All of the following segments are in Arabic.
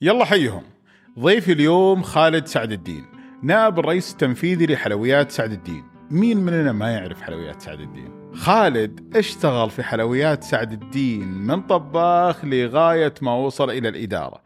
يلا حيهم. ضيفي اليوم خالد سعد الدين نائب الرئيس التنفيذي لحلويات سعد الدين. مين مننا ما يعرف حلويات سعد الدين؟ خالد اشتغل في حلويات سعد الدين من طباخ لغاية ما وصل إلى الإدارة.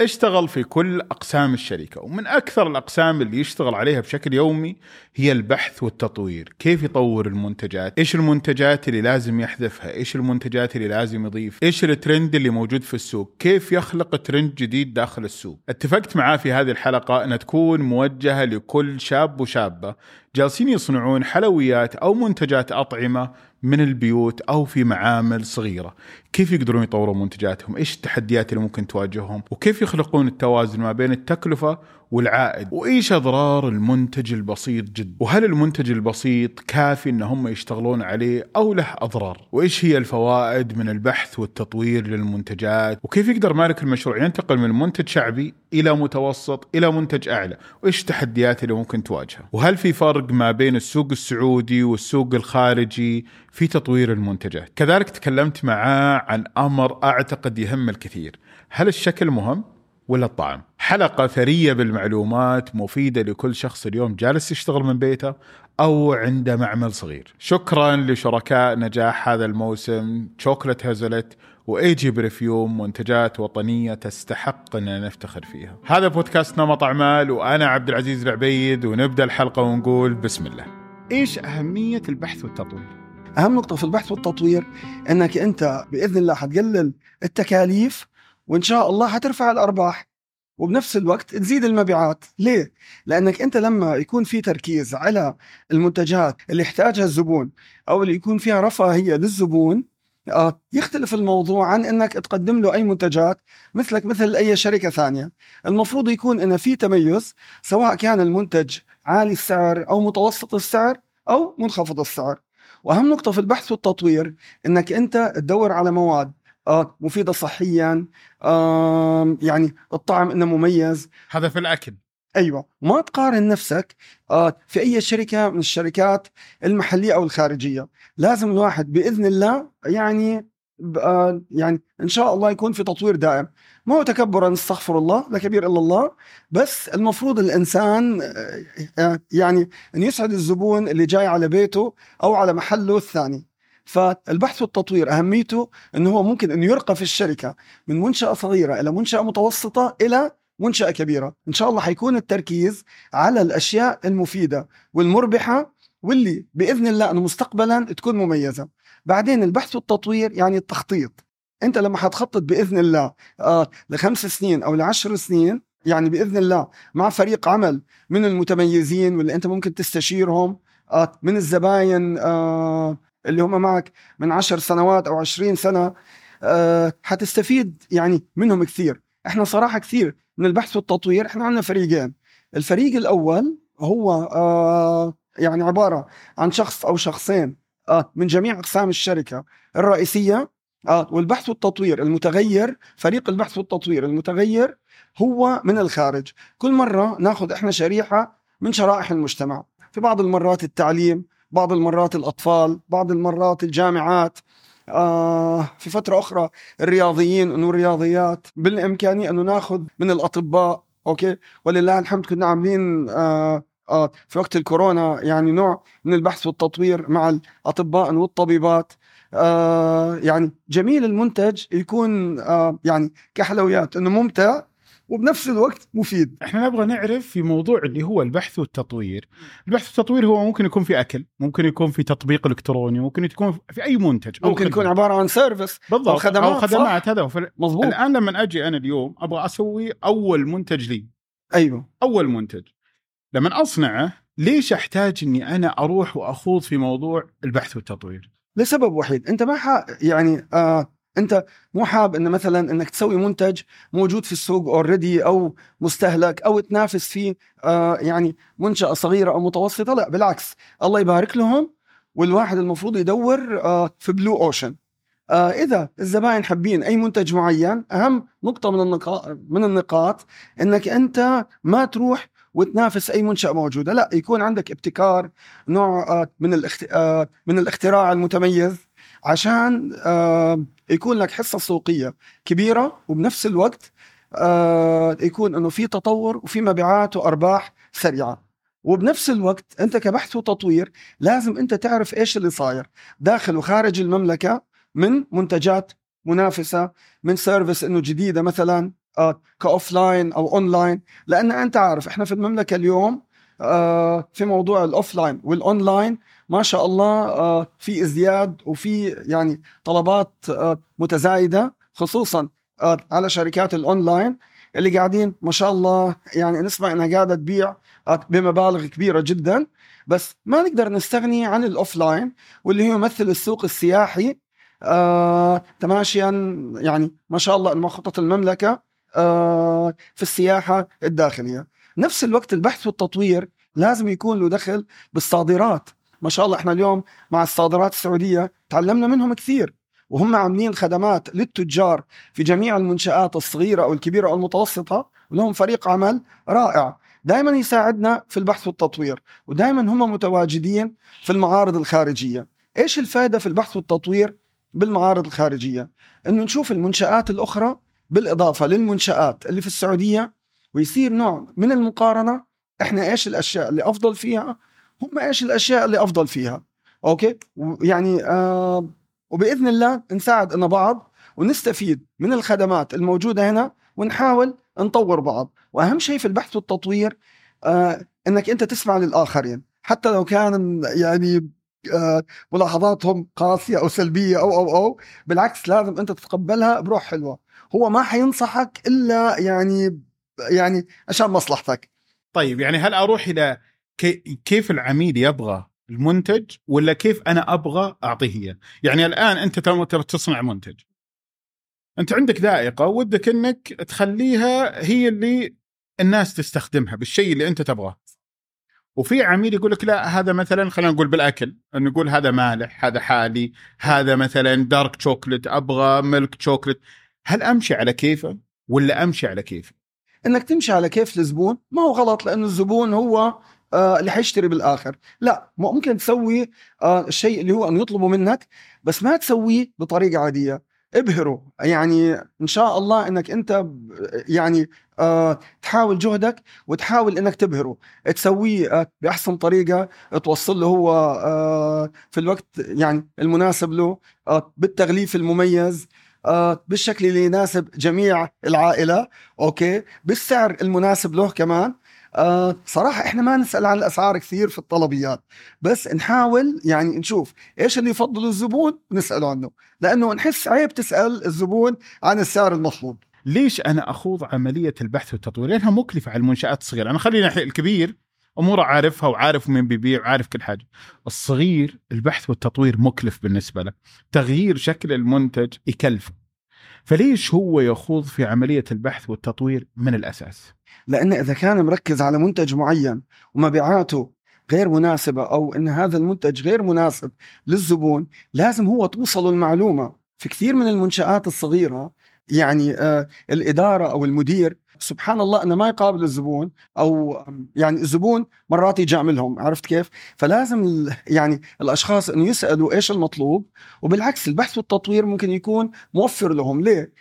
اشتغل في كل أقسام الشركة ومن أكثر الأقسام اللي يشتغل عليها بشكل يومي هي البحث والتطوير، كيف يطور المنتجات؟ إيش المنتجات اللي لازم يحذفها؟ إيش المنتجات اللي لازم يضيف؟ إيش الترند اللي موجود في السوق؟ كيف يخلق ترند جديد داخل السوق؟ اتفقت معاه في هذه الحلقة انها تكون موجهة لكل شاب وشابة جالسين يصنعون حلويات أو منتجات أطعمة من البيوت أو في معامل صغيرة، كيف يقدرون يطورون منتجاتهم؟ إيش التحديات اللي ممكن تواجههم؟ وكيف يخلقون التوازن ما بين التكلفة والعائد؟ وإيش أضرار المنتج البسيط جدا؟ وهل المنتج البسيط كافي إن هم يشتغلون عليه أو له أضرار؟ وإيش هي الفوائد من البحث والتطوير للمنتجات؟ وكيف يقدر مالك المشروع ينتقل من منتج شعبي إلى متوسط إلى منتج أعلى؟ وإيش التحديات اللي ممكن تواجهه؟ وهل في فرق ما بين السوق السعودي والسوق الخارجي في تطوير المنتجات؟ كذلك تكلمت معاه عن أمر أعتقد يهم الكثير، هل الشكل مهم ولا الطعم؟ حلقة ثرية بالمعلومات مفيدة لكل شخص اليوم جالس يشتغل من بيته أو عنده معمل صغير شكرا لشركاء نجاح هذا الموسم شوكولات هازلت وايجي برفيوم منتجات وطنية تستحق أن نفتخر فيها هذا بودكاست نمط أعمال وأنا عبد العزيز العبيد ونبدأ الحلقة ونقول بسم الله إيش أهمية البحث والتطوير؟ أهم نقطة في البحث والتطوير أنك أنت بإذن الله حتقلل التكاليف وإن شاء الله حترفع الأرباح. وبنفس الوقت تزيد المبيعات. ليه؟ لأنك أنت لما يكون في تركيز على المنتجات اللي يحتاجها الزبون أو اللي يكون فيها رفاهية للزبون آه، يختلف الموضوع عن إنك تقدم له أي منتجات مثلك مثل أي شركة ثانية. المفروض يكون انه في تميز سواء كان المنتج عالي السعر أو متوسط السعر أو منخفض السعر. وأهم نقطة في البحث والتطوير إنك أنت تدور على مواد آه مفيدة صحيا آه يعني الطعم إنه مميز. هذا في الأكل. أيوه. ما تقارن نفسك آه في أي شركة من الشركات المحلية أو الخارجية. لازم الواحد بإذن الله يعني آه يعني إن شاء الله يكون في تطوير دائم. ما هو تكبرا استغفر الله لا كبير إلا الله. بس المفروض الإنسان آه، يعني إن يسعد الزبون اللي جاي على بيته أو على محله الثاني. فالبحث والتطوير أهميته إنه هو ممكن انه يرقى في الشركة من منشأة صغيرة إلى منشأة متوسطة إلى منشأة كبيرة. إن شاء الله حيكون التركيز على الأشياء المفيدة والمربحة واللي بإذن الله إنه مستقبلا تكون مميزة. بعدين البحث والتطوير يعني التخطيط. أنت لما حتخطط بإذن الله آه لخمس سنين أو لعشر سنين يعني بإذن الله مع فريق عمل من المتميزين واللي أنت ممكن تستشيرهم آه من الزباين آه اللي هم معك من عشر سنوات أو عشرين سنة آه حتستفيد يعني منهم كثير. إحنا صراحة كثير من البحث والتطوير إحنا عندنا فريقين. الفريق الأول هو آه يعني عبارة عن شخص أو شخصين آه من جميع أقسام الشركة. الرئيسية آه والبحث والتطوير المتغير فريق البحث والتطوير المتغير هو من الخارج. كل مرة ناخذ إحنا شريحة من شرائح المجتمع. في بعض المرات التعليم بعض المرات الأطفال بعض المرات الجامعات آه في فترة أخرى الرياضيين إنه الرياضيات بالإمكانية إنه ناخذ من الأطباء أوكي؟ ولله الحمد كنا عاملين آه آه في وقت الكورونا يعني نوع من البحث والتطوير مع الأطباء والطبيبات آه يعني جميل المنتج يكون آه يعني كحلويات إنه ممتع وبنفس الوقت مفيد. إحنا نبغى نعرف في موضوع اللي هو البحث والتطوير. البحث والتطوير هو ممكن يكون في أكل ممكن يكون في تطبيق إلكتروني ممكن يكون في أي منتج. أو ممكن يكون عبارة عن سيرفيس بالضبط أو خدمات, أو خدمات هذا. مظبوط. الآن لما أجي أنا اليوم أبغى أسوي أول منتج لي. أيوه. أول منتج. لما أصنعه ليش أحتاج إني أنا أروح وأخوض في موضوع البحث والتطوير؟ لسبب وحيد. أنت ما ح... يعني آه انت مو حاب إن مثلا إنك تسوي منتج موجود في السوق already أو مستهلك أو تنافس فيه آه يعني منشأة صغيرة أو متوسطة لا بالعكس. الله يبارك لهم والواحد المفروض يدور آه في blue ocean آه إذا الزباين حابين أي منتج معين أهم نقطة من النقاط من النقاط إنك أنت ما تروح وتنافس أي منشأة موجودة. لا يكون عندك ابتكار نوع آه، من آه، من الاختراع المتميز. عشان آه، يكون لك حصة سوقية كبيرة وبنفس الوقت آه يكون إنه في تطور وفي مبيعات وأرباح سريعة. وبنفس الوقت أنت كبحث وتطوير لازم أنت تعرف إيش اللي صاير داخل وخارج المملكة من منتجات منافسة من service إنه جديدة مثلا آه ك offline أو اون لاين لأن أنت عارف إحنا في المملكة اليوم في موضوع ال offline وال online ما شاء الله آه في ازدياد وفي يعني طلبات آه متزايدة خصوصا آه على شركات الأونلاين اللي قاعدين ما شاء الله يعني نسمع إنها قاعدة تبيع بمبالغ كبيرة جدا. بس ما نقدر نستغني عن ال offline واللي هو يمثل السوق السياحي تماشيا يعني ما شاء الله مخطط المملكة في السياحة الداخلية. نفس الوقت البحث والتطوير لازم يكون له دخل بالصادرات. ما شاء الله إحنا اليوم مع الصادرات السعودية تعلمنا منهم كثير. وهم عاملين خدمات للتجار في جميع المنشآت الصغيرة أو الكبيرة أو المتوسطة ولهم فريق عمل رائع. دائما يساعدنا في البحث والتطوير ودائما هم متواجدين في المعارض الخارجية. إيش الفائدة في البحث والتطوير بالمعارض الخارجية؟ أنه نشوف المنشآت الأخرى بالإضافة للمنشآت اللي في السعودية ويصير نوع من المقارنة. إحنا إيش الأشياء اللي أفضل فيها؟ هم إيش الأشياء اللي أفضل فيها؟ أوكي؟ يعني آه وبإذن الله نساعد بعض ونستفيد من الخدمات الموجودة هنا ونحاول نطور بعض. وأهم شيء في البحث والتطوير آه إنك أنت تسمع للآخرين. حتى لو كان يعني آه ملاحظاتهم قاسية أو سلبية أو أو أو بالعكس لازم أنت تتقبلها بروح حلوة. هو ما حينصحك إلا يعني يعني عشان مصلحتك. طيب يعني هل أروح إلى كيف العميل يبغى المنتج ولا كيف أنا أبغى أعطيه إياه. يعني الآن أنت تصنع منتج. أنت عندك ذائقة ودك إنك تخليها هي اللي الناس تستخدمها بالشيء اللي أنت تبغاه. وفي عميل يقول لك لا هذا مثلا خلينا نقول بالأكل انه يقول هذا مالح هذا حالي هذا مثلا dark chocolate أبغى milk chocolate هل أمشي على كيفه ولا أمشي على كيفي إنك تمشي على كيف الزبون؟ ما هو غلط لأنه الزبون هو آه اللي حيشتري بالآخر. لا ممكن تسوي آه الشيء اللي هو ان يطلبوا منك بس ما تسويه بطريقة عادية. ابهره يعني إن شاء الله إنك أنت يعني آه تحاول جهدك وتحاول إنك تبهره. تسويه آه بأحسن طريقة توصل له هو آه في الوقت يعني المناسب له آه بالتغليف المميز آه بالشكل اللي يناسب جميع العائلة أوكي؟ بالسعر المناسب له كمان. آه صراحة إحنا ما نسأل عن الأسعار كثير في الطلبيات بس نحاول يعني نشوف إيش اللي يفضل الزبون نسأله عنه لأنه نحس عيب تسأل الزبون عن السعر المطلوب ليش أنا أخوض عملية البحث والتطوير لأنها مكلفة على المنشآت الصغيرة أنا خلينا الكبير أموره عارفها وعارف من بيبيع وعارف كل حاجة. الصغير البحث والتطوير مكلف بالنسبة له، تغيير شكل المنتج يكلفه. فليش هو يخوض في عملية البحث والتطوير من الأساس؟ لأن إذا كان مركز على منتج معين ومبيعاته غير مناسبة أو أن هذا المنتج غير مناسب للزبون لازم هو توصل المعلومة في كثير من المنشآت الصغيرة يعني آه الإدارة أو المدير سبحان الله إنه ما يقابل الزبون أو يعني الزبون مرات يجي عرفت كيف؟ فلازم يعني الأشخاص إنه يسألوا إيش المطلوب وبالعكس البحث والتطوير ممكن يكون موفر لهم ليه؟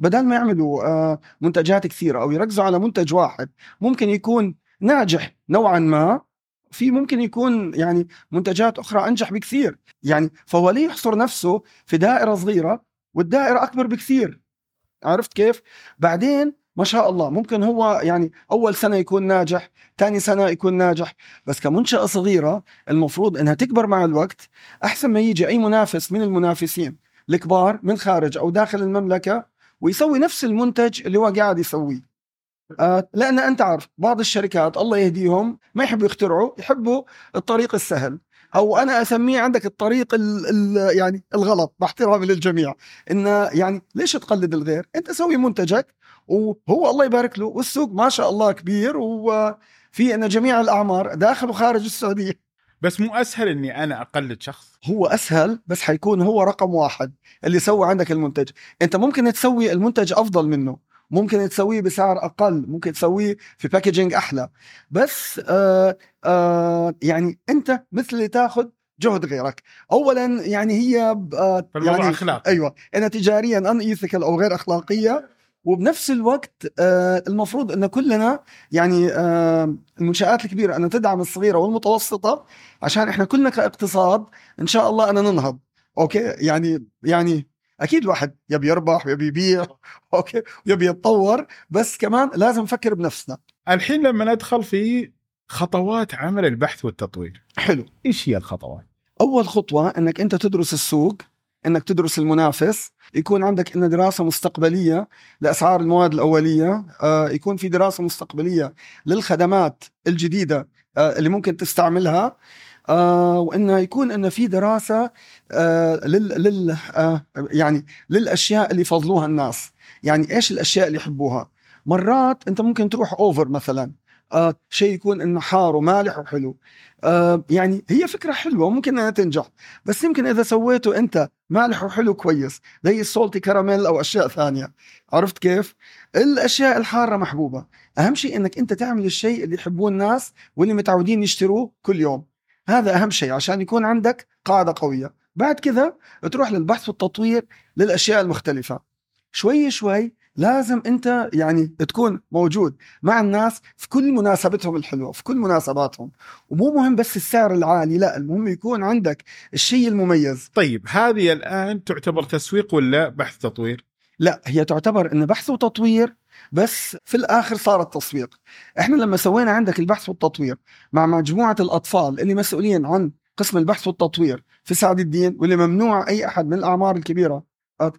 بدل ما يعملوا آه، منتجات كثيرة أو يركزوا على منتج واحد ممكن يكون ناجح نوعا ما في ممكن يكون يعني منتجات أخرى أنجح بكثير يعني فهو ليه يحصر نفسه في دائرة صغيرة والدائرة أكبر بكثير عرفت كيف بعدين ما شاء الله. ممكن هو يعني أول سنة يكون ناجح ثاني سنة يكون ناجح. بس كمنشأة صغيرة المفروض إنها تكبر مع الوقت أحسن ما يجي أي منافس من المنافسين الكبار من خارج أو داخل المملكة ويسوي نفس المنتج اللي هو قاعد يسويه. آه لأن أنت عارف بعض الشركات الله يهديهم ما يحبوا يخترعوا يحبوا الطريق السهل. أو أنا أسميه عندك الطريق ال ال يعني الغلط باحترامي للجميع. انه يعني ليش تقلد الغير؟ أنت سوي منتجك وهو الله يبارك له والسوق ما شاء الله كبير وفي إن جميع الأعمار داخل وخارج السعودية. بس مو أسهل إني أنا أقلد شخص. هو أسهل بس حيكون هو رقم واحد اللي سوى عندك المنتج. أنت ممكن تسوي المنتج أفضل منه ممكن تسويه بسعر أقل ممكن تسويه في packaging أحلى. بس آه آه يعني أنت مثل اللي تاخذ جهد غيرك. اولا يعني هي آه يعني اخلاق أيوه انها تجاريا unethical أو غير أخلاقية وبنفس الوقت آه المفروض إن كلنا يعني آه المنشآت الكبيرة أن تدعم الصغيرة والمتوسطة عشان إحنا كلنا كاقتصاد إن شاء الله أنا ننهض okay؟ يعني يعني أكيد الواحد يبي يربح ويبي يبيع okay؟ ويبي يتطور بس كمان لازم نفكر بنفسنا. الحين لما ندخل في خطوات عمل البحث والتطوير حلو. إيش هي الخطوات؟ أول خطوة إنك أنت تدرس السوق إنك تدرس المنافس يكون عندك إن دراسة مستقبلية لأسعار المواد الأولية آه يكون في دراسة مستقبلية للخدمات الجديدة آه اللي ممكن تستعملها آه وإنه يكون إنه في دراسة لل, لل يعني للأشياء اللي يفضلوها الناس. يعني إيش الأشياء اللي يحبوها؟ مرات أنت ممكن تروح اوفر مثلا. آه شيء يكون إنه حار ومالح وحلو. آه يعني هي فكرة حلوة وممكن إنها تنجح بس يمكن إذا سويته أنت مالح وحلو كويس زي السولتي كراميل أو أشياء ثانية. عرفت كيف؟ الأشياء الحارة محبوبة. أهم شيء إنك أنت تعمل الشيء اللي يحبوه الناس واللي متعودين يشتروه كل يوم. هذا أهم شيء عشان يكون عندك قاعدة قوية. بعد كذا تروح للبحث والتطوير للأشياء المختلفة. شوي شوي لازم انت يعني تكون موجود مع الناس في كل مناسبتهم الحلوة في كل مناسباتهم. ومو مهم بس السعر العالي لا المهم يكون عندك الشيء المميز. طيب هذه الآن تعتبر تسويق ولا بحث تطوير؟ لا هي تعتبر إن بحث وتطوير بس في الآخر صارت تسويق إحنا لما سوينا عندك البحث والتطوير مع مجموعة الأطفال اللي مسؤولين عن قسم البحث والتطوير في سعد الدين واللي ممنوع أي أحد من الأعمار الكبيرة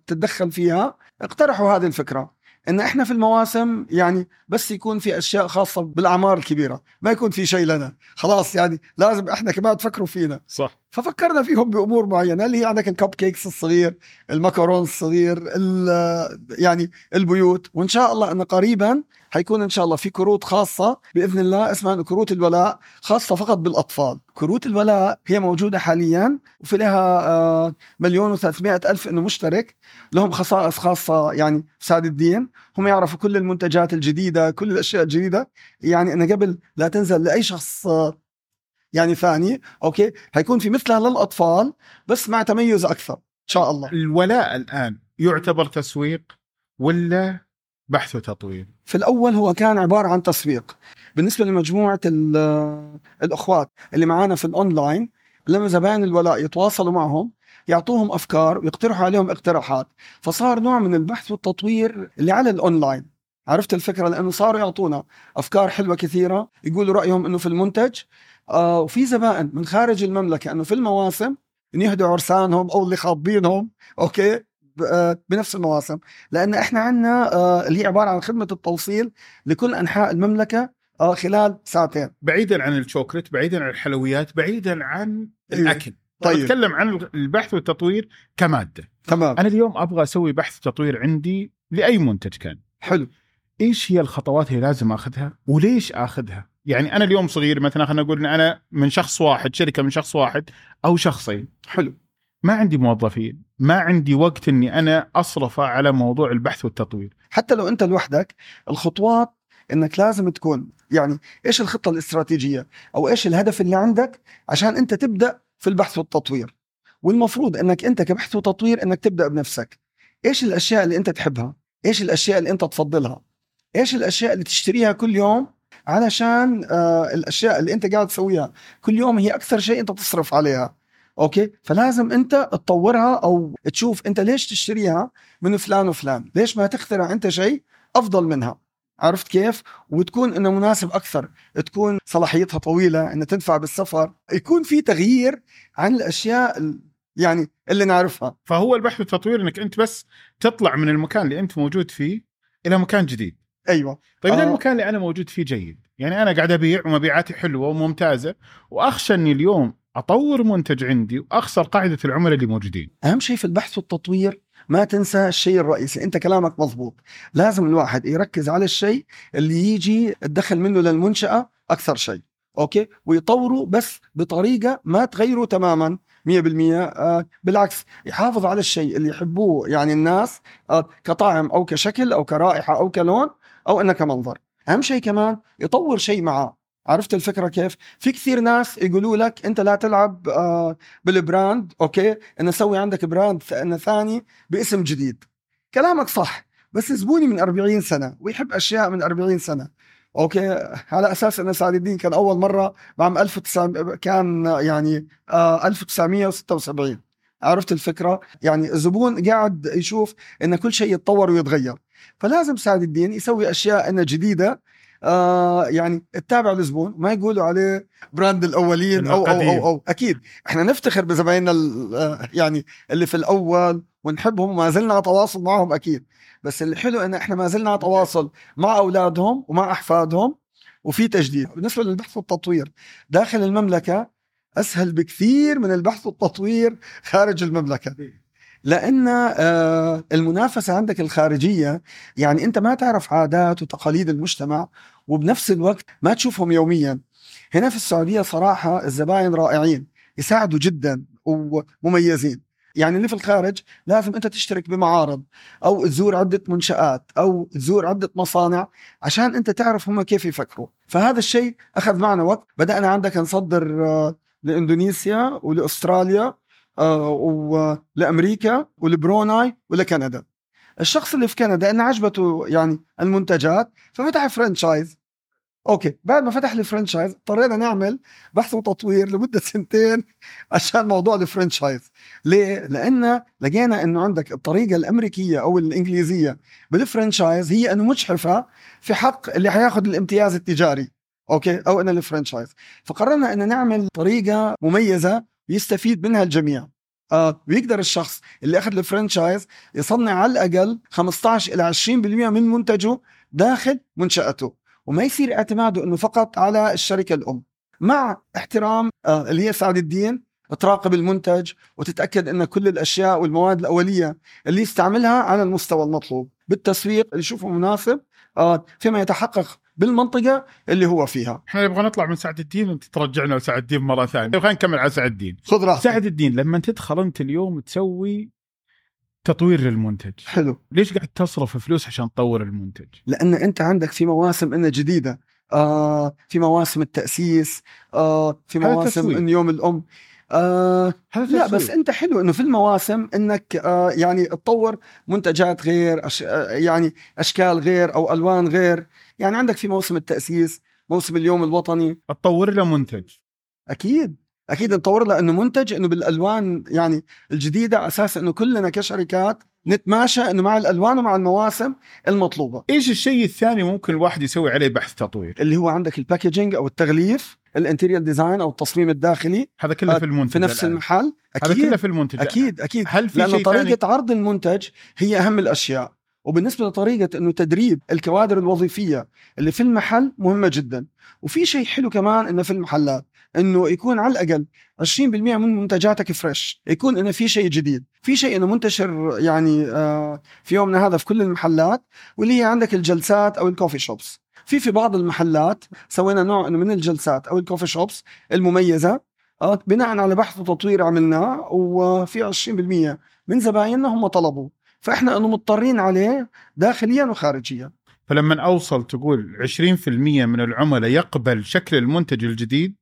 تتدخل فيها اقترحوا هذه الفكرة إن إحنا في المواسم يعني بس يكون في أشياء خاصة بالأعمار الكبيرة ما يكون في شيء لنا. خلاص يعني لازم إحنا كمان تفكروا فينا. صح. ففكرنا فيهم بأمور معينة اللي هي عندك الكب كيكس الصغير المكرون الصغير يعني البيوت. وإن شاء الله إن قريبا حيكون إن شاء الله في كروت خاصة بإذن الله اسمها كروت الولاء خاصة فقط بالأطفال. كروت الولاء هي موجودة حاليا وفي لها آه، مليون و ألف إنه مشترك. لهم خصائص خاصة يعني سعد الدين. هم يعرفوا كل المنتجات الجديدة كل الأشياء الجديدة. يعني انه قبل لا تنزل لأي شخص يعني ثاني okay؟ حيكون في مثلها للأطفال بس مع تميز أكثر إن شاء الله. الولاء الآن يعتبر تسويق ولا بحث وتطوير. في الأول هو كان عبارة عن تسويق. بالنسبة لمجموعة الأخوات اللي معانا في الأونلاين لما زبائن الولاء يتواصلوا معهم يعطوهم أفكار ويقترحوا عليهم اقتراحات. فصار نوع من البحث والتطوير اللي على الأونلاين. عرفت الفكرة؟ لأنه صاروا يعطونا أفكار حلوة كثيرة يقولوا رأيهم إنه في المنتج. آه وفي زبائن من خارج المملكة إنه في المواسم ان يهدوا عرسانهم أو اللي خاطبينهم. أوكي؟ بنفس المواسم. لأن إحنا عندنا آه اللي هي عبارة عن خدمة التوصيل لكل أنحاء المملكة آه خلال ساعتين. بعيدا عن الشوكلت بعيدا عن الحلويات بعيدا عن إيه. الأكل. طيب. أتكلم عن البحث والتطوير كمادة. تمام. أنا اليوم أبغى أسوي بحث تطوير عندي لأي منتج كان. حلو. إيش هي الخطوات اللي لازم أخذها وليش أخذها؟ يعني أنا اليوم صغير مثلا خلينا نقول إن أنا من شخص واحد شركة من شخص واحد أو شخصين. حلو. ما عندي موظفين ما عندي وقت إني أنا اصرفه على موضوع البحث والتطوير. حتى لو أنت لوحدك الخطوات إنك لازم تكون يعني إيش الخطة الاستراتيجية؟ أو إيش الهدف اللي عندك عشان أنت تبدأ في البحث والتطوير؟ والمفروض إنك أنت كبحث وتطوير إنك تبدأ بنفسك. إيش الأشياء اللي أنت تحبها؟ إيش الأشياء اللي أنت تفضلها؟ إيش الأشياء اللي تشتريها كل يوم علشان آه الأشياء اللي أنت قاعد تسويها؟ كل يوم هي أكثر شيء أنت تصرف عليها. أوكي فلازم أنت تطورها أو تشوف أنت ليش تشتريها من فلان وفلان ليش ما تخترع أنت شيء أفضل منها عرفت كيف؟ وتكون إنه مناسب أكثر، تكون صلاحيتها طويلة، انها تنفع بالسفر، يكون في تغيير عن الأشياء يعني اللي نعرفها. فهو البحث والتطوير إنك أنت بس تطلع من المكان اللي أنت موجود فيه إلى مكان جديد. أيوه. طيب آه. المكان اللي أنا موجود فيه جيد، يعني أنا قاعد أبيع ومبيعاتي حلوة وممتازة وأخشى إني اليوم أطور منتج عندي وأخسر قاعدة العملاء اللي موجودين. أهم شيء في البحث والتطوير ما تنسى الشيء الرئيسي. أنت كلامك مضبوط لازم الواحد يركز على الشيء اللي يجي الدخل منه للمنشأة أكثر شيء okay؟ ويطوروا بس بطريقة ما تغيره تماما 100% آه بالعكس يحافظ على الشيء اللي يحبوه يعني الناس آه كطعم أو كشكل أو كرائحة أو كلون أو إنه كمنظر. أهم شيء كمان يطور شيء معاه. عرفت الفكرة كيف؟ في كثير ناس يقولوا لك أنت لا تلعب آه بال brand okay؟ ان نسوي عندك brand ثاني باسم جديد. كلامك صح بس زبوني من 40 سنة ويحب أشياء من 40 سنة okay على أساس إن سعد الدين كان أول مرة بعام 1900 كان يعني آه 1976 عرفت الفكرة يعني الزبون قاعد يشوف إن كل شيء يتطور ويتغير فلازم سعد الدين يسوي أشياء انها جديدة آه يعني تتابع الزبون ما يقولوا عليه brand الأولين أو, أو, أو أو. أكيد. إحنا نفتخر بزبايننا آه، يعني اللي في الأول ونحبهم وما زلنا على تواصل معهم أكيد. بس اللي حلو إن إحنا ما زلنا على تواصل مع أولادهم ومع أحفادهم وفي تجديد. بالنسبة للبحث والتطوير داخل المملكة أسهل بكثير من البحث والتطوير خارج المملكة. لأن آه، المنافسة عندك الخارجية يعني أنت ما تعرف عادات وتقاليد المجتمع وبنفس الوقت ما تشوفهم يوميا. هنا في السعودية صراحة الزباين رائعين يساعدوا جدا ومميزين. يعني اللي في الخارج لازم أنت تشترك بمعارض أو تزور عدة منشآت أو تزور عدة مصانع عشان أنت تعرف هم كيف يفكروا. فهذا الشيء أخذ معنا وقت. بدأنا عندك نصدر آه، لإندونيسيا ولأستراليا ولامريكا ولبروناي ولكندا. الشخص اللي في كندا انه عجبته يعني المنتجات ففتح franchise okay بعد ما فتح ال franchise اضطرينا نعمل بحث وتطوير لمدة سنتين عشان موضوع ال franchise ليه؟ لأن لقينا إنه عندك الطريقة الأمريكية أو الإنجليزية بال franchise هي أنه مجحفة في حق اللي حياخذ الامتياز التجاري. okay؟ أو إن ال franchise فقررنا إن نعمل طريقة مميزة يستفيد منها الجميع. آه ويقدر الشخص اللي أخذ ال franchise يصنع على الأقل 15 إلى 20% من منتجه داخل منشأته. وما يصير اعتماده إنه فقط على الشركة الأم. مع احترام آه اللي هي سعد الدين تراقب المنتج وتتأكد إن كل الأشياء والمواد الأولية اللي يستعملها على المستوى المطلوب. بالتسويق اللي يشوفه مناسب آه فيما يتحقق بالمنطقة اللي هو فيها. إحنا نبغى نطلع من سعد الدين وأنت ترجعنا لسعد الدين مرة ثانية. خلينا نكمل على سعد الدين. خذ راحتك. سعد الدين لما تدخل أنت اليوم تسوي تطوير للمنتج. حلو. ليش قاعد تصرف فلوس عشان تطور المنتج؟ لأن أنت عندك في مواسم إنها جديدة. آه في مواسم التأسيس. آه في مواسم إن يوم الأم. آه لا بس أنت حلو إنه في المواسم إنك آه يعني تطور منتجات غير أش آه يعني أشكال غير أو ألوان غير. يعني عندك في موسم التأسيس موسم اليوم الوطني. تطور له منتج. أكيد أكيد نطور له إنه منتج إنه بالألوان يعني الجديدة على أساس إنه كلنا كشركات نتماشى إنه مع الألوان ومع المواسم المطلوبة. إيش الشيء الثاني ممكن الواحد يسوي عليه بحث تطوير؟ اللي هو عندك ال packaging أو التغليف ال interior design أو التصميم الداخلي. هذا كله في المنتج في نفس الآن. المحل. أكيد هذا كله في المنتج أكيد أكيد. هل في لأنه شيء طريقة ثاني؟ عرض المنتج هي أهم الأشياء. وبالنسبة لطريقة إنه تدريب الكوادر الوظيفية اللي في المحل مهمة جدا. وفي شيء حلو كمان إنه في المحلات إنه يكون على الأقل 20% من منتجاتك fresh يكون إنه في شيء جديد. في شيء إنه منتشر يعني آه في يومنا هذا في كل المحلات واللي هي عندك الجلسات أو الكوفي شوبس في في بعض المحلات سوينا نوع من الجلسات أو الكوفي شوبس المميزة آه بناء على بحث وتطوير عملناه وفي 20% من زبايننا هم طلبوا. فإحنا انه مضطرين عليه داخليا وخارجيا. فلما أوصل تقول 20% من العملاء يقبل شكل المنتج الجديد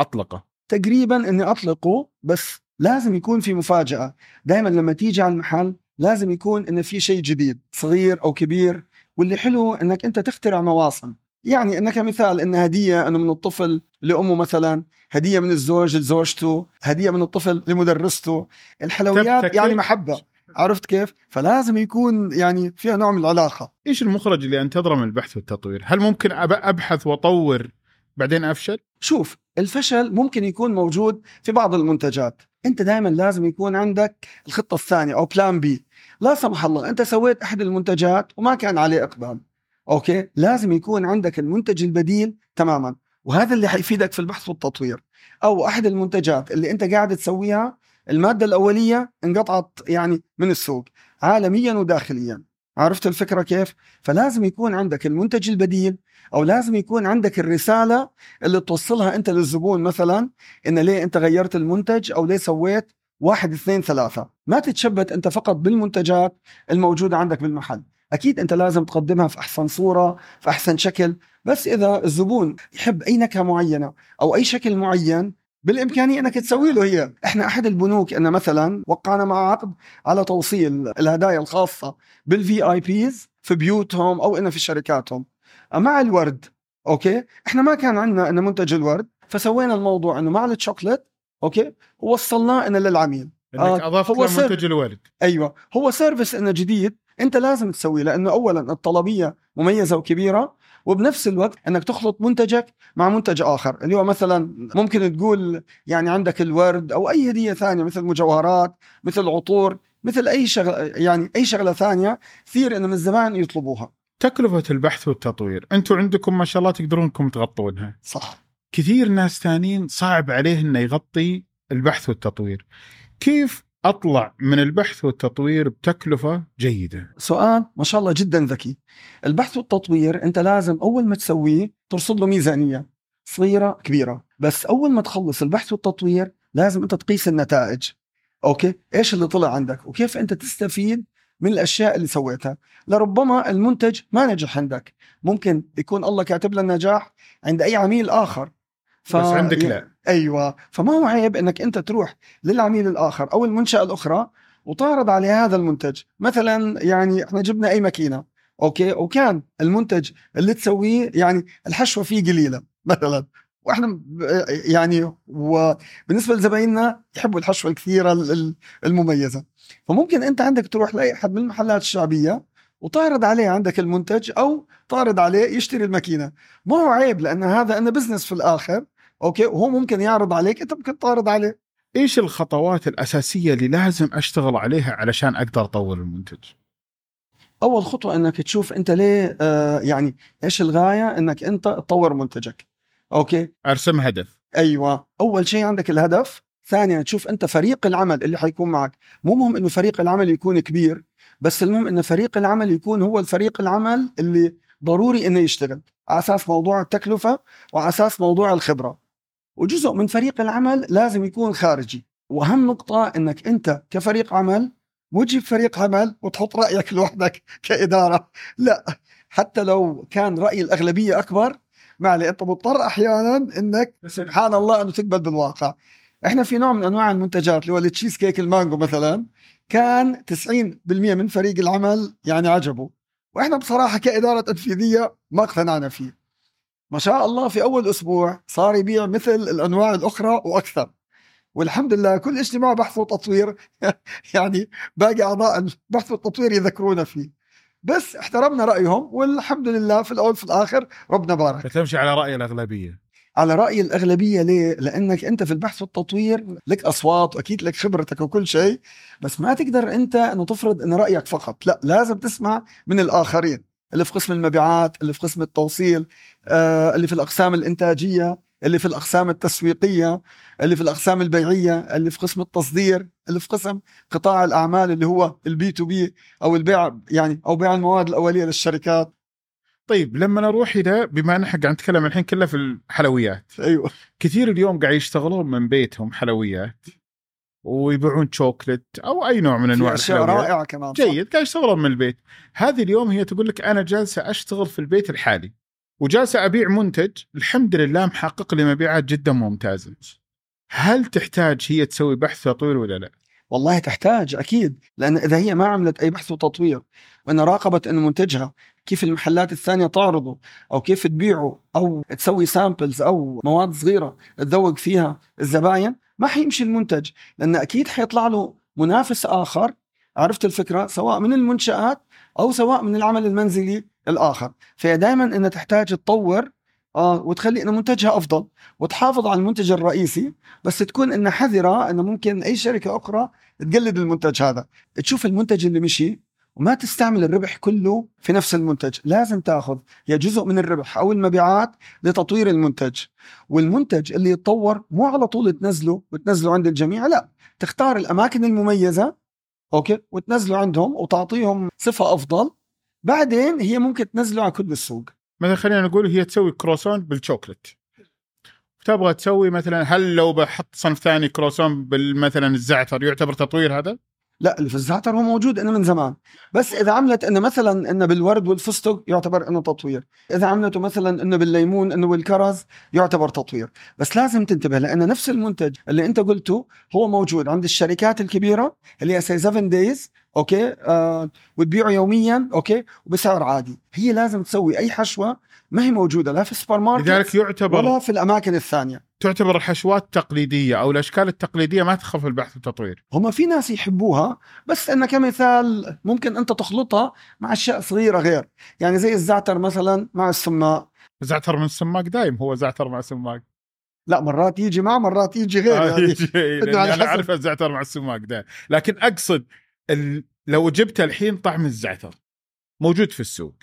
أطلقه. تقريبا إني أطلقه بس لازم يكون في مفاجأة. دائما لما تيجي على المحل لازم يكون إنه في شيء جديد صغير أو كبير واللي حلو إنك أنت تخترع مواسم يعني إنك مثال إن هدية انه من الطفل لأمه مثلا هدية من الزوج لزوجته هدية من الطفل لمدرسته. الحلويات يعني محبة. عرفت كيف؟ فلازم يكون يعني فيها نوع من العلاقة. إيش المخرج اللي أنتظره من البحث والتطوير؟ هل ممكن أبحث وأطور بعدين أفشل؟ شوف الفشل ممكن يكون موجود في بعض المنتجات، أنت دائما لازم يكون عندك الخطة الثانية أو بلان بي. لا سمح الله أنت سويت أحد المنتجات وما كان عليه إقبال. okay؟ لازم يكون عندك المنتج البديل تماما، وهذا اللي حيفيدك في البحث والتطوير. أو أحد المنتجات اللي أنت قاعد تسويها المادة الأولية انقطعت يعني من السوق عالميا وداخليا. عرفت الفكرة كيف؟ فلازم يكون عندك المنتج البديل أو لازم يكون عندك الرسالة اللي توصلها أنت للزبون مثلا إن ليه أنت غيرت المنتج أو ليه سويت واحد اثنين ثلاثة. ما تتشبث أنت فقط بالمنتجات الموجودة عندك بالمحل. أكيد أنت لازم تقدمها في أحسن صورة في أحسن شكل. بس إذا الزبون يحب أي نكهة معينة أو أي شكل معين بالإمكانية أنك تسوي له هي، إحنا أحد البنوك أن مثلا وقعنا مع عقد على توصيل الهدايا الخاصة بال VIPs في بيوتهم أو إنه في شركاتهم. مع الورد okay؟ إحنا ما كان عندنا إنه منتج الورد فسوينا الموضوع إنه مع الشوكليت okay؟ ووصلناه إنه للعميل. إنك آه، أضفت هو. منتج الورد. أيوه. هو service إنه جديد أنت لازم تسويه لأنه اولا الطلبية مميزة وكبيرة وبنفس الوقت إنك تخلط منتجك مع منتج آخر. اللي هو مثلا ممكن تقول يعني عندك الورد أو أي هدية ثانية مثل مجوهرات مثل عطور مثل أي شغلة يعني أي شغلة ثانية كثير إنه من الزمان يطلبوها. تكلفة البحث والتطوير. أنتم عندكم ما شاء الله تقدرون إنكم تغطونها. صح. كثير ناس ثانيين صعب عليه انه يغطي البحث والتطوير. كيف أطلع من البحث والتطوير بتكلفة جيدة. سؤال ما شاء الله جدا ذكي. البحث والتطوير أنت لازم أول ما تسويه ترصد له ميزانية صغيرة كبيرة. بس أول ما تخلص البحث والتطوير لازم أنت تقيس النتائج. أوكي؟ إيش اللي طلع عندك؟ وكيف أنت تستفيد من الأشياء اللي سويتها؟ لربما المنتج ما نجح عندك. ممكن يكون الله كاتب له النجاح عند أي عميل آخر. بس عندك لا. أيوه. فما هو عيب إنك أنت تروح للعميل الآخر أو المنشأة الأخرى وتعرض عليه هذا المنتج. مثلا يعني إحنا جبنا أي ماكينة. أوكي؟ وكان المنتج اللي تسويه يعني الحشوة فيه قليلة مثلا. وإحنا يعني وبالنسبه لزبايننا يحبوا الحشوة الكثيرة ال- ال- المميزة. فممكن أنت عندك تروح لأي أحد من المحلات الشعبية وتعرض عليه عندك المنتج أو تعرض عليه يشتري الماكينة. ما هو عيب لأن هذا انه business في الآخر. okay وهو ممكن يعرض عليك أنت ممكن تعرض عليه. إيش الخطوات الأساسية اللي لازم أشتغل عليها علشان أقدر أطور المنتج؟ أول خطوة إنك تشوف أنت ليه آه يعني إيش الغاية إنك أنت تطور منتجك. okay؟ أرسم هدف. أيوه. أول شيء عندك الهدف. ثانيا تشوف أنت فريق العمل اللي حيكون معك. مو مهم إنه فريق العمل يكون كبير بس المهم انه فريق العمل يكون هو الفريق العمل اللي ضروري إنه يشتغل. على أساس موضوع التكلفة وعلى أساس موضوع الخبرة. وجزء من فريق العمل لازم يكون خارجي. وأهم نقطة إنك أنت كفريق عمل مو تجيب فريق عمل وتحط رأيك لوحدك كإدارة. لا حتى لو كان رأي الأغلبية أكبر ما عليه أنت مضطر أحيانا إنك سبحان الله أنه تقبل بالواقع. إحنا في نوع من أنواع المنتجات اللي هو التشيز كيك المانجو مثلا كان 90% من فريق العمل يعني عجبه. وإحنا بصراحة كإدارة تنفيذية ما اقتنعنا فيه. ما شاء الله في أول أسبوع صار يبيع مثل الأنواع الأخرى وأكثر. والحمد لله كل اجتماع بحث وتطوير يعني باقي أعضاء البحث والتطوير يذكرونا فيه. بس احترمنا رأيهم والحمد لله في الأول في الآخر ربنا بارك. فتمشي على رأي الأغلبية. على رأي الأغلبية ليه؟ لأنك أنت في البحث والتطوير لك أصوات وأكيد لك خبرتك وكل شيء بس ما تقدر أنت إنه تفرض إن رأيك فقط، لا لازم تسمع من الآخرين. اللي في قسم المبيعات، اللي في قسم التوصيل، آه، اللي في الأقسام الإنتاجية، اللي في الأقسام التسويقية، اللي في الأقسام البيعية، اللي في قسم التصدير، اللي في قسم قطاع الأعمال اللي هو ال B2B أو البيع يعني أو بيع المواد الأولية للشركات، طيب لما أروح إلى بما إن إحنا قاعد نتكلم الحين كله في الحلويات. أيوه. كثير اليوم قاعد يشتغلون من بيتهم حلويات. ويبيعون شوكلت أو أي نوع من أنواع اشياء رائعه كمان؟ جيد. قاعد يشتغلون من البيت. هذه اليوم هي تقول لك أنا جالسة أشتغل في البيت الحالي وجالسة أبيع منتج الحمد لله محقق لي مبيعات جدا ممتازة. هل تحتاج هي تسوي بحث تطوير ولا لا؟ والله تحتاج أكيد. لأن إذا هي ما عملت أي بحث وتطوير وإن راقبت انه منتجها كيف المحلات الثانية تعرضه أو كيف تبيعه أو تسوي سامبلز أو مواد صغيرة تذوق فيها الزباين ما حيمشي المنتج لأن أكيد حيطلع له منافس آخر عرفت الفكرة؟ سواء من المنشآت أو سواء من العمل المنزلي الآخر. فهي دائما إنها تحتاج تطور آه وتخلي إنه منتجها أفضل وتحافظ على المنتج الرئيسي بس تكون إنها حذرة إنه ممكن أي شركة أخرى تقلد المنتج هذا. تشوف المنتج اللي مشي وما تستعمل الربح كله في نفس المنتج. لازم تاخذ يا جزء من الربح أو المبيعات لتطوير المنتج. والمنتج اللي يتطور مو على طول تنزله وتنزله عند الجميع لا. تختار الأماكن المميزة okay وتنزله عندهم وتعطيهم صفة أفضل. بعدين هي ممكن تنزله على كل السوق. مثلا خلينا نقول هي تسوي croissant بال chocolate تبغى تسوي مثلا هل لو بحط صنف ثاني كروسون بالمثلا الزعتر يعتبر تطوير هذا؟ لا اللي في الزعتر هو موجود إنه من زمان. بس إذا عملت إنه مثلا إنه بالورد والفستق يعتبر إنه تطوير. إذا عملته مثلا إنه بالليمون إنه بالكرز يعتبر تطوير. بس لازم تنتبه لأن نفس المنتج اللي أنت قلته هو موجود عند الشركات الكبيرة اللي هي 7 Days okay؟ آه وتبيعه يوميا okay؟ وبسعر عادي. هي لازم تسوي أي حشوة ما هي موجودة لا في السوبر ماركت لذلك يعتبر ولا في الأماكن الثانية. تعتبر الحشوات التقليديه أو الأشكال التقليدية ما تخف البحث والتطوير. هم في ناس يحبوها بس انه كمثال ممكن أنت تخلطها مع أشياء صغيرة غير. يعني زي الزعتر مثلا مع السماق زعتر من السماق دايم هو زعتر مع سماق لا مرات يجي مع مرات يجي غير. آه، يعني يجي- على أنا. أعرف الزعتر مع السماق ده لكن أقصد ال... لو جبت الحين طعم الزعتر موجود في السوق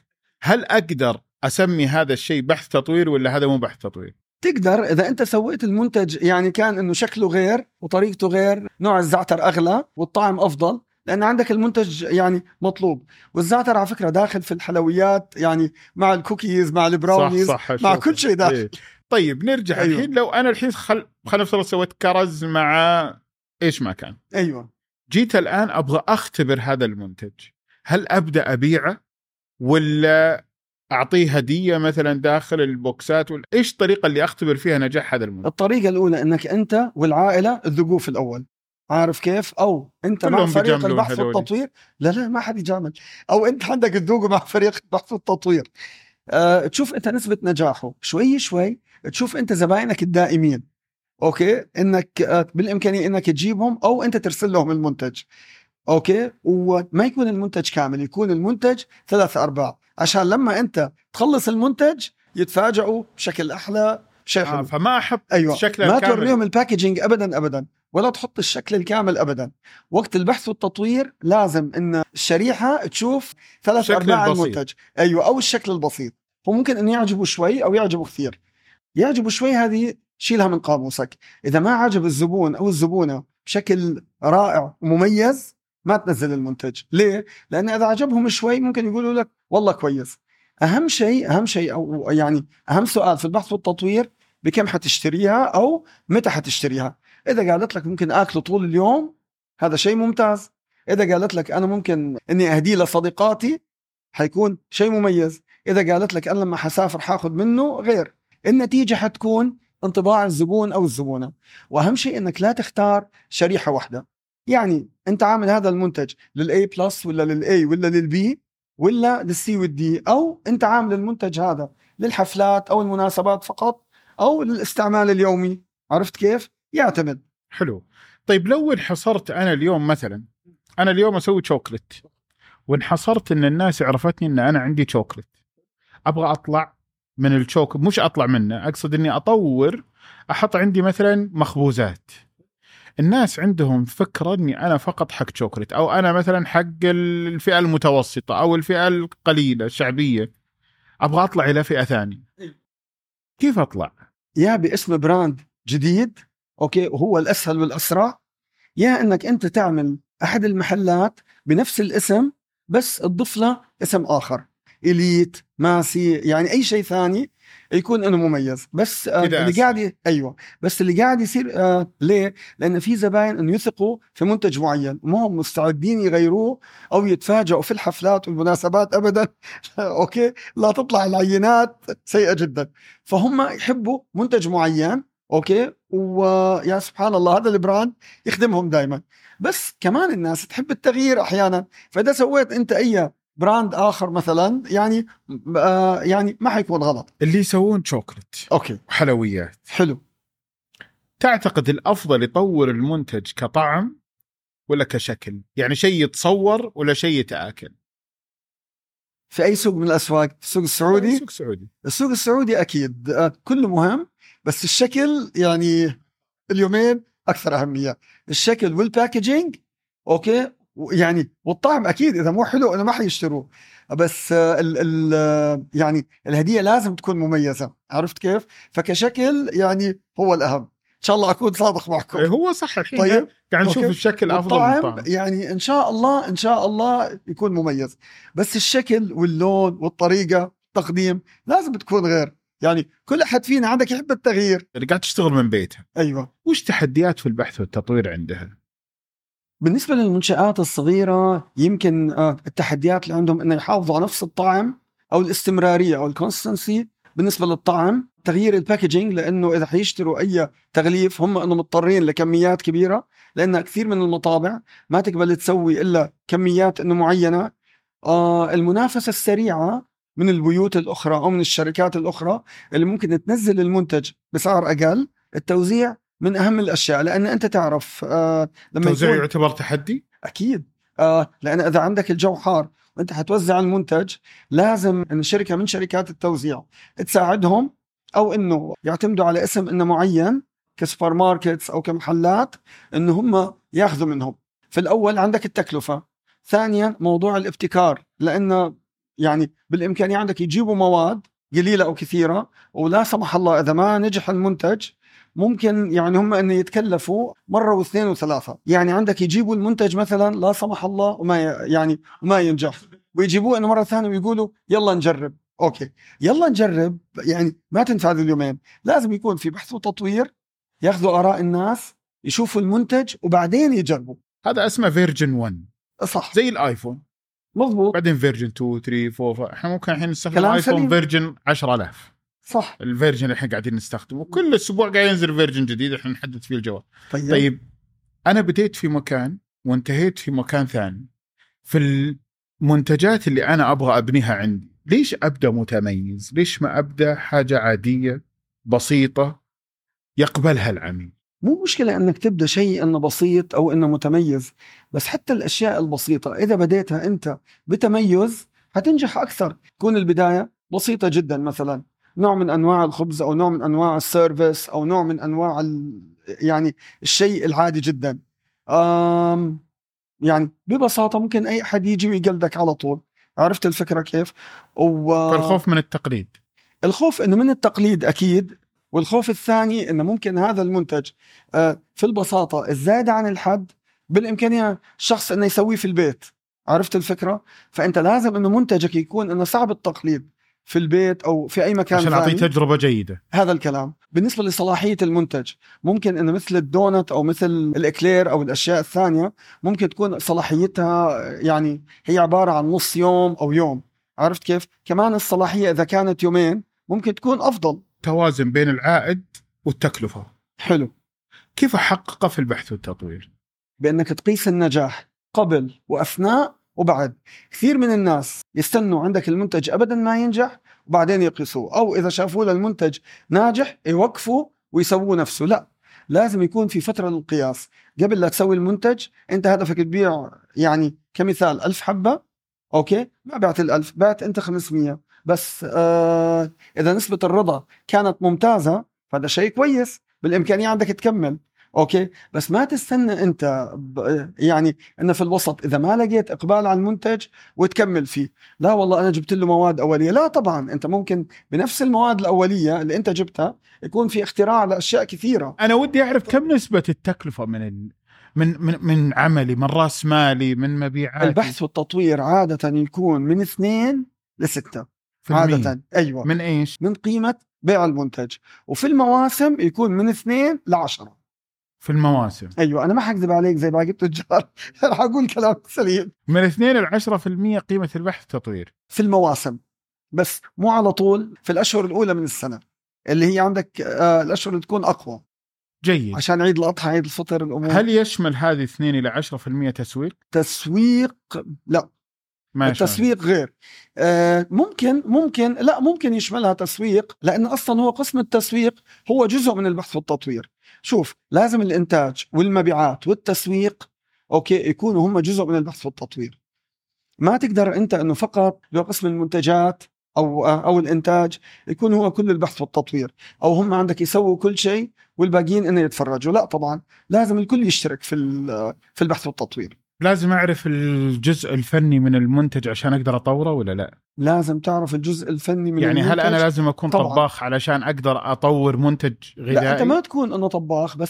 هل أقدر أسمي هذا الشيء بحث تطوير ولا هذا مو بحث تطوير؟ تقدر إذا أنت سويت المنتج يعني كان إنه شكله غير وطريقته غير نوع الزعتر أغلى والطعم أفضل لأن عندك المنتج يعني مطلوب والزعتر على فكرة داخل في الحلويات يعني مع الكوكيز مع البراونيز صح صح مع. كل شيء داخل إيه. طيب نرجع أيوه. الحين لو أنا الحين خل خلينا نفترض سويت كرز مع إيش ما كان أيوه جيت الآن أبغى أختبر هذا المنتج هل أبدأ أبيعه ولا أعطيه هدية مثلا داخل البوكسات ولا إيش الطريقة اللي أختبر فيها نجاح هذا المنتج الطريقة الأولى إنك أنت والعائلة تذوقوه في الأول. عارف كيف؟ أو أنت مع فريق البحث. والتطوير. لا لا ما حد يجامل. أو أنت عندك تذوقه مع فريق البحث والتطوير. أه تشوف أنت نسبة نجاحه. شوي شوي. تشوف أنت زباينك الدائمين. okay؟ إنك آه، بالإمكانية إنك تجيبهم أو أنت ترسل لهم المنتج. okay؟ وما يكون المنتج كامل يكون المنتج ثلاث أرباع. عشان لما أنت تخلص المنتج يتفاجئوا بشكل أحلى شيء آه فما أحب أيوه. شكله ما الكامل. توريهم ال packaging ابدا ابدا. ولا تحط الشكل الكامل ابدا. وقت البحث والتطوير لازم إن الشريحة تشوف ثلاث أرباع البسيط. المنتج. أيوه أو الشكل البسيط. هو ممكن انه يعجبه شوي أو يعجبه كثير. يعجبه شوي هذه شيلها من قاموسك. إذا ما عجب الزبون أو الزبونة بشكل رائع ومميز ما تنزل المنتج. ليه؟ لأن إذا عجبهم شوي ممكن يقولوا لك والله كويس. أهم شيء أهم شيء أو يعني أهم سؤال في البحث والتطوير بكم حتشتريها أو متى حتشتريها. إذا قالت لك ممكن اكله طول اليوم هذا شيء ممتاز. إذا قالت لك أنا ممكن إني اهديه لصديقاتي حيكون شيء مميز. إذا قالت لك أنا لما حسافر حاخذ منه غير. النتيجة حتكون انطباع الزبون أو الزبونة. وأهم شيء إنك لا تختار شريحة واحدة. يعني أنت عامل هذا المنتج للاي بلس ولا للاي ولا للبي ولا للسي والدي أو أنت عامل المنتج هذا للحفلات أو المناسبات فقط أو للاستعمال اليومي. عرفت كيف؟ يعتمد. حلو. طيب لو انحصرت أنا اليوم مثلا أنا اليوم أسوي شوكلت وانحصرت إن الناس عرفتني إن أنا عندي شوكلت أبغى أطلع من الشوك مش أطلع منه أقصد إني أطور أحط عندي مثلا مخبوزات. الناس عندهم فكرة إني أنا فقط حق شوكلت أو أنا مثلا حق الفئة المتوسطة أو الفئة القليلة الشعبية. أبغى أطلع إلى فئة ثانية. كيف أطلع؟ يا باسم brand جديد أوكي وهو الأسهل والأسرع يا إنك أنت تعمل أحد المحلات بنفس الاسم بس تضيف له اسم آخر. اليت ماسي يعني أي شيء ثاني يكون إنه مميز. بس آه اللي. قاعد أيوه. بس اللي قاعد يصير آه ليه؟ لأن في زباين إنه يثقوا في منتج معين وما هم مستعدين يغيروه أو يتفاجئوا في الحفلات والمناسبات ابدا. أوكي؟ لا تطلع العينات سيئة جدا. فهم يحبوا منتج معين okay؟ ويا سبحان الله هذا ال brand يخدمهم دائما بس كمان الناس تحب التغيير أحيانا. فإذا سويت أنت أي brand آخر مثلا يعني آه يعني ما حيكون غلط. اللي يسوون chocolate okay. وحلويات حلو. تعتقد الأفضل يطور المنتج كطعم ولا كشكل؟ يعني شيء يتصور ولا شيء يتآكل؟ في أي سوق من الأسواق؟ السوق السعودي؟ سوق سعودي السوق السعودي أكيد. آه، كله مهم بس الشكل يعني اليومين أكثر أهمية. الشكل وال packaging okay يعني والطعم أكيد إذا مو حلو أنا ما حيشتروه. بس آه، ال ال آه، يعني الهدية لازم تكون مميزة. عرفت كيف؟ فكشكل يعني هو الأهم. إن شاء الله أكون صادق معكم. إيه هو صح الحين. طيب قاعد نشوف. الشكل أفضل من الطعم. يعني إن شاء الله إن شاء الله يكون مميز. بس الشكل واللون والطريقة التقديم لازم تكون غير. يعني كل أحد فينا عندك يحب التغيير. اللي قاعد تشتغل من بيتها أيوه. وش تحديات في البحث والتطوير عندها؟ بالنسبة للمنشآت الصغيرة يمكن آه، التحديات اللي عندهم إنه يحافظوا على نفس الطعم أو الاستمرارية أو ال consistency بالنسبة للطعم. تغيير ال packaging لأنه إذا حيشتروا أي تغليف هم انه مضطرين لكميات كبيرة لأن كثير من المطابع ما تقبل تسوي إلا كميات إنه معينة. آه المنافسة السريعة من البيوت الأخرى أو من الشركات الأخرى اللي ممكن تنزل المنتج بسعر أقل. التوزيع من أهم الأشياء لأن أنت تعرف آه لما التوزيع يكون... يعتبر تحدي؟ أكيد آه لأن إذا عندك الجو حار وانت حتوزع المنتج لازم إن شركة من شركات التوزيع تساعدهم أو إنه يعتمدوا على اسم إنه معين ك supermarkets أو كمحلات إنه هم ياخذوا منهم في الأول عندك التكلفة ثانيا موضوع الابتكار لأنه يعني بالإمكانية عندك يجيبوا مواد قليلة أو كثيرة ولا سمح الله إذا ما نجح المنتج ممكن يعني هم انه يتكلفوا مرة واثنين وثلاثة. يعني عندك يجيبوا المنتج مثلا لا سمح الله وما يعني وما ينجح. ويجيبوه أنه مرة ثانية ويقولوا يلا نجرب. okay. يلا نجرب يعني ما تنفع اليومين. لازم يكون في بحث وتطوير ياخذوا آراء الناس يشوفوا المنتج وبعدين يجربوا. هذا اسمه version 1 صح. زي الآيفون. مضبوط بعدين version 2 3 4 إحنا ممكن الحين نستخدم ايفون version 10000 صح. ال version الحين قاعدين نستخدمه. وكل أسبوع قاعد ينزل version جديد إحنا نحدث فيه الجوال طيب. طيب أنا بديت في مكان وانتهيت في مكان ثاني. في المنتجات اللي أنا أبغى أبنيها عندي ليش أبدأ متميز؟ ليش ما أبدأ حاجة عادية بسيطة يقبلها العميل؟ مو مشكلة إنك تبدأ شيء إنه بسيط أو إنه متميز بس حتى الأشياء البسيطة إذا بديتها أنت بتميز حتنجح أكثر. تكون البداية بسيطة جدا مثلا. نوع من أنواع الخبز أو نوع من أنواع السيرفيس أو نوع من أنواع يعني الشيء العادي جدا. آم يعني ببساطة ممكن أي أحد يجي ويقلدك على طول. عرفت الفكرة كيف؟ و... فالخوف من التقليد. الخوف إنه من التقليد أكيد والخوف الثاني إنه ممكن هذا المنتج آه، في البساطة الزايده عن الحد بالإمكانية الشخص إنه يسويه في البيت. عرفت الفكرة؟ فأنت لازم إنه منتجك يكون إنه صعب التقليد. في البيت أو في أي مكان عشان أعطيه تجربة جيدة. هذا الكلام. بالنسبة لصلاحية المنتج ممكن إنه مثل الدونت أو مثل ال éclair أو الأشياء الثانية ممكن تكون صلاحيتها يعني هي عبارة عن نص يوم أو يوم. عرفت كيف؟ كمان الصلاحية إذا كانت يومين ممكن تكون أفضل. توازن بين العائد والتكلفة. حلو. كيف احققه في البحث والتطوير؟ بأنك تقيس النجاح قبل وأثناء وبعد. كثير من الناس يستنوا عندك المنتج ابدا ما ينجح وبعدين يقيسوه أو إذا شافوا المنتج ناجح يوقفوا ويسووه نفسه. لا لازم يكون في فترة للقياس. قبل لا تسوي المنتج أنت هدفك تبيع يعني كمثال ألف حبة okay؟ ما بعت الألف بعت أنت 500 بس آه إذا نسبة الرضا كانت ممتازة فهذا شيء كويس. بالإمكانية عندك تكمل. okay؟ بس ما تستنى أنت يعني إنه في الوسط إذا ما لقيت إقبال على المنتج وتكمل فيه. لا والله أنا جبت له مواد أولية. لا طبعا أنت ممكن بنفس المواد الأولية اللي أنت جبتها يكون في اختراع لأشياء كثيرة. أنا ودي أعرف كم نسبة التكلفة من ال... من من من عملي من رأس مالي من مبيعاتي؟ البحث والتطوير عادة يكون من اثنين لستة. عادة أيوه. من إيش؟ من قيمة بيع المنتج. وفي المواسم يكون من اثنين لعشرة. في المواسم. أيوه أنا ما حكذب عليك زي باقي التجار راح أقول كلام سليم. من 2 ل 10% قيمة البحث والتطوير في المواسم. بس مو على طول في الأشهر الأولى من السنة. اللي هي عندك آه الأشهر اللي تكون أقوى. جيد. عشان عيد الأضحى عيد الفطر الأمور. هل يشمل هذه 2 إلى 10% تسويق؟ تسويق؟ لا. ما التسويق غير. آه ممكن ممكن لا ممكن يشملها تسويق لأن أصلا هو قسم التسويق هو جزء من البحث والتطوير. شوف لازم الإنتاج والمبيعات والتسويق أوكي يكونوا هم جزء من البحث والتطوير ما تقدر أنت إنه فقط قسم المنتجات أو أو الإنتاج يكون هو كل البحث والتطوير أو هم عندك يسووا كل شيء والباقيين إنه يتفرجوا. لا طبعا لازم الكل يشترك في في البحث والتطوير لازم أعرف الجزء الفني من المنتج عشان أقدر أطوره ولا لا؟ لازم تعرف الجزء الفني من يعني المنتج هل أنا لازم أكون طبعا. طباخ علشان أقدر أطور منتج غذائي لا أنت ما تكون أنه طباخ بس